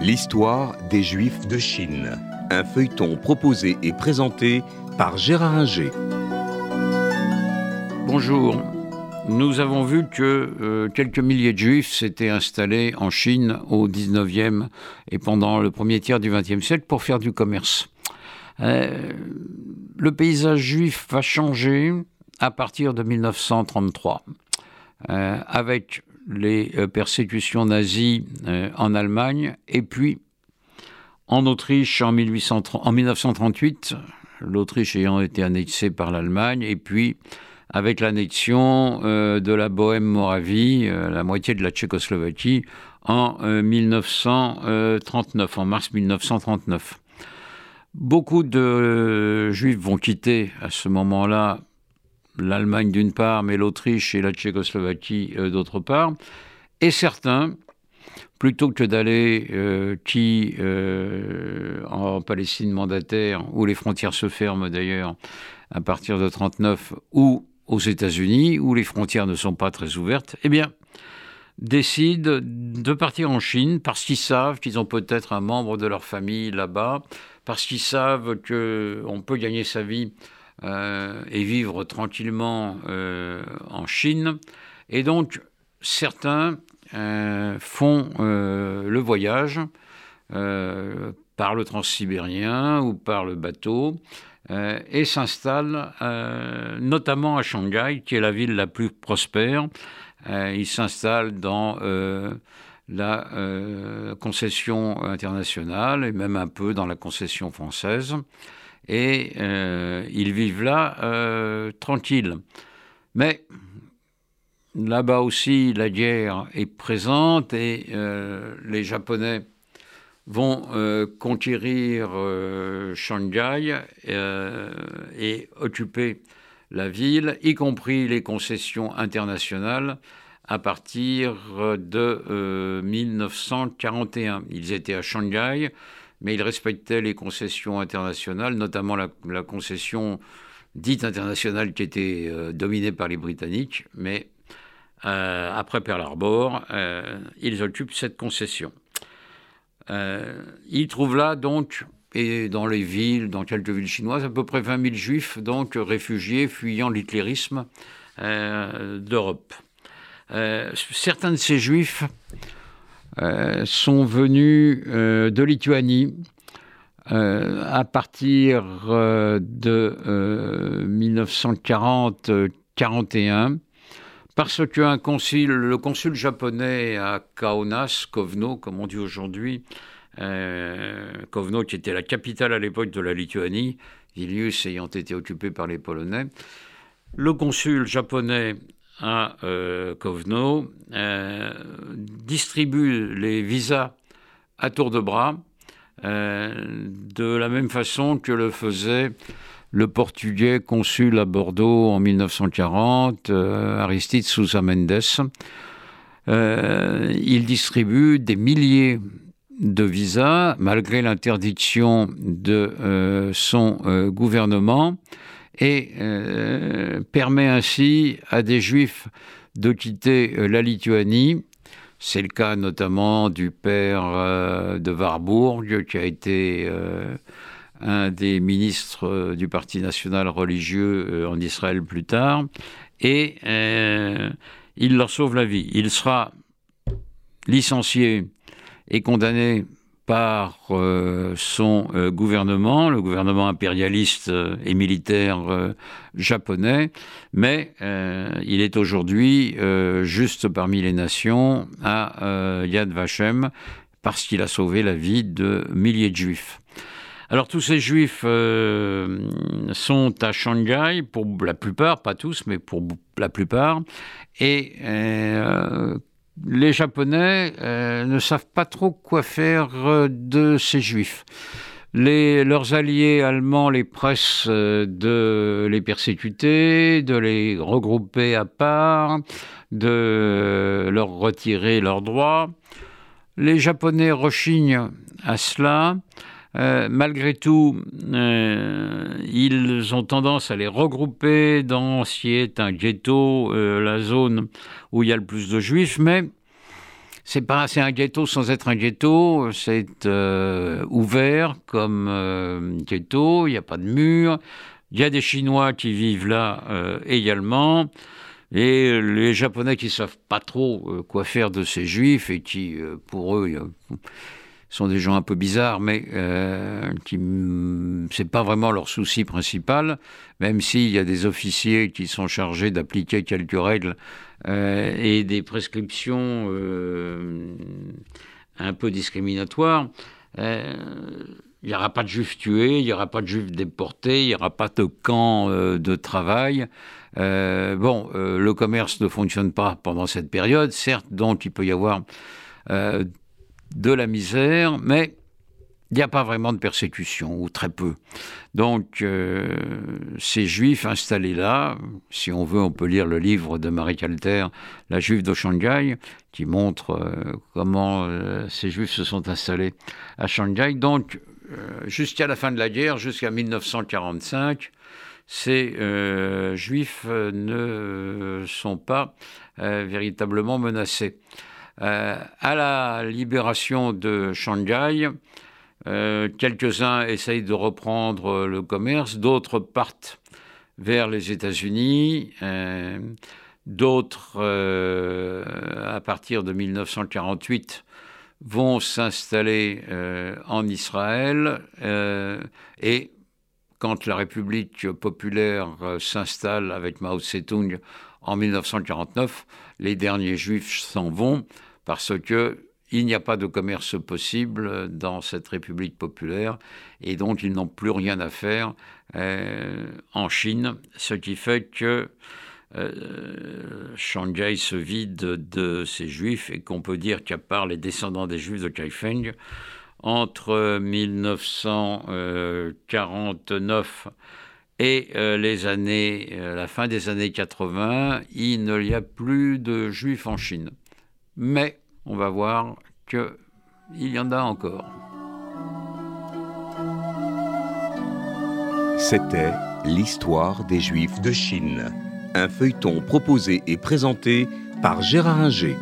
L'histoire des Juifs de Chine. Un feuilleton proposé et présenté par Gérard Inger. Bonjour. Nous avons vu que euh, quelques milliers de Juifs s'étaient installés en Chine au 19e et pendant le premier tiers du 20e siècle pour faire du commerce. Euh, le paysage juif va changer à partir de 1933, euh, avec les euh, persécutions nazies euh, en Allemagne, et puis en Autriche en, 1938, l'Autriche ayant été annexée par l'Allemagne, et puis avec l'annexion de la Bohème-Moravie, la moitié de la Tchécoslovaquie, en 1939, en mars 1939. Beaucoup de juifs vont quitter à ce moment-là l'Allemagne d'une part, mais l'Autriche et la Tchécoslovaquie euh, d'autre part. Et certains, plutôt que d'aller euh, euh, en Palestine mandataire, où les frontières se ferment d'ailleurs à partir de 1939, ou aux États-Unis, où les frontières ne sont pas très ouvertes, eh bien, décident de partir en Chine parce qu'ils savent qu'ils ont peut-être un membre de leur famille là-bas, parce qu'ils savent qu'on peut gagner sa vie et vivre tranquillement euh, en Chine. Et donc, certains euh, font le voyage par le transsibérien ou par le bateau et s'installent notamment à Shanghai, qui est la ville la plus prospère. ils s'installent dans la concession internationale et même un peu dans la concession française et euh, ils vivent là euh, tranquilles. Mais là-bas aussi, la guerre est présente et euh, les Japonais vont conquérir Shanghai et occuper la ville, y compris les concessions internationales, à partir de 1941. Ils étaient à Shanghai mais il respectait les concessions internationales, notamment la, concession dite internationale qui était euh, dominée par les Britanniques, mais euh, après Pearl Harbor, euh, ils occupent cette concession. ils trouvent là donc, et dans les villes, dans quelques villes chinoises, à peu près 20 000 juifs, donc réfugiés, fuyant l'hitlérisme d'Europe. certains de ces juifs sont venus euh, de Lituanie euh, à partir de 1940-41 parce qu'un consul, le consul japonais à Kaunas, Kovno, comme on dit aujourd'hui, Kovno qui était la capitale à l'époque de la Lituanie, Vilnius ayant été occupé par les Polonais, le consul japonais à euh, Kovno euh, distribue les visas à tour de bras euh, de la même façon que le faisait le portugais consul à Bordeaux en 1940, Aristide Sousa Mendes. il distribue des milliers de visas malgré l'interdiction de son gouvernement et euh, permet ainsi à des juifs de quitter euh, la Lituanie. C'est le cas notamment du père euh, de Warburg, qui a été un des ministres du Parti national religieux en Israël plus tard. Et il leur sauve la vie. Il sera licencié et condamné par euh, son euh, gouvernement, le gouvernement impérialiste euh, et militaire japonais, mais il est aujourd'hui juste parmi les nations à Yad Vashem parce qu'il a sauvé la vie de milliers de juifs. Alors tous ces juifs sont à Shanghai, pour la plupart, pas tous, mais pour la plupart, et les Japonais euh, ne savent pas trop quoi faire euh, de ces juifs. leurs alliés allemands les pressent euh, de les persécuter, de les regrouper à part, de leur retirer leurs droits. Les Japonais rechignent à cela. Malgré tout, ils ont tendance à les regrouper dans qui est un ghetto, la zone où il y a le plus de juifs, mais c'est pas un ghetto sans être un ghetto, c'est euh, ouvert comme euh, ghetto, il n'y a pas de mur, il y a des Chinois qui vivent là euh, également. Et les Japonais qui savent pas trop quoi faire de ces Juifs et qui, pour eux, sont des gens un peu bizarres, mais euh, c'est pas vraiment leur souci principal, même s'il y a des officiers qui sont chargés d'appliquer quelques règles euh, et des prescriptions euh, un peu discriminatoires. Euh, il n'y aura pas de juifs tués, il n'y aura pas de juifs déportés, il n'y aura pas de camp de travail. bon, le commerce ne fonctionne pas pendant cette période, certes, donc il peut y avoir de la misère, mais il n'y a pas vraiment de persécution, ou très peu. Donc, euh, ces juifs installés là, si on veut, on peut lire le livre de Marie Calter, La juive de Shanghai, qui montre euh, comment euh, ces juifs se sont installés à Shanghai. Donc, jusqu'à la fin de la guerre, jusqu'à 1945, ces juifs ne sont pas véritablement menacés. Euh, à la libération de Shanghai, euh, quelques-uns essayent de reprendre le commerce, d'autres partent vers les États-Unis, euh, d'autres, à partir de 1948, vont s'installer en Israël et quand la République populaire s'installe avec Mao Tse-tung en 1949, les derniers juifs s'en vont parce que il n'y a pas de commerce possible dans cette République populaire et donc ils n'ont plus rien à faire euh, en Chine, ce qui fait que euh, Shanghai se vide de ses juifs et qu'on peut dire qu'à part les descendants des juifs de Kaifeng, entre 1949 et euh, les années, la fin des années 80, il n'y a plus de juifs en Chine mais on va voir qu'il y en a encore. C'était l'histoire des Juifs de Chine, un feuilleton proposé et présenté par Gérard Inger.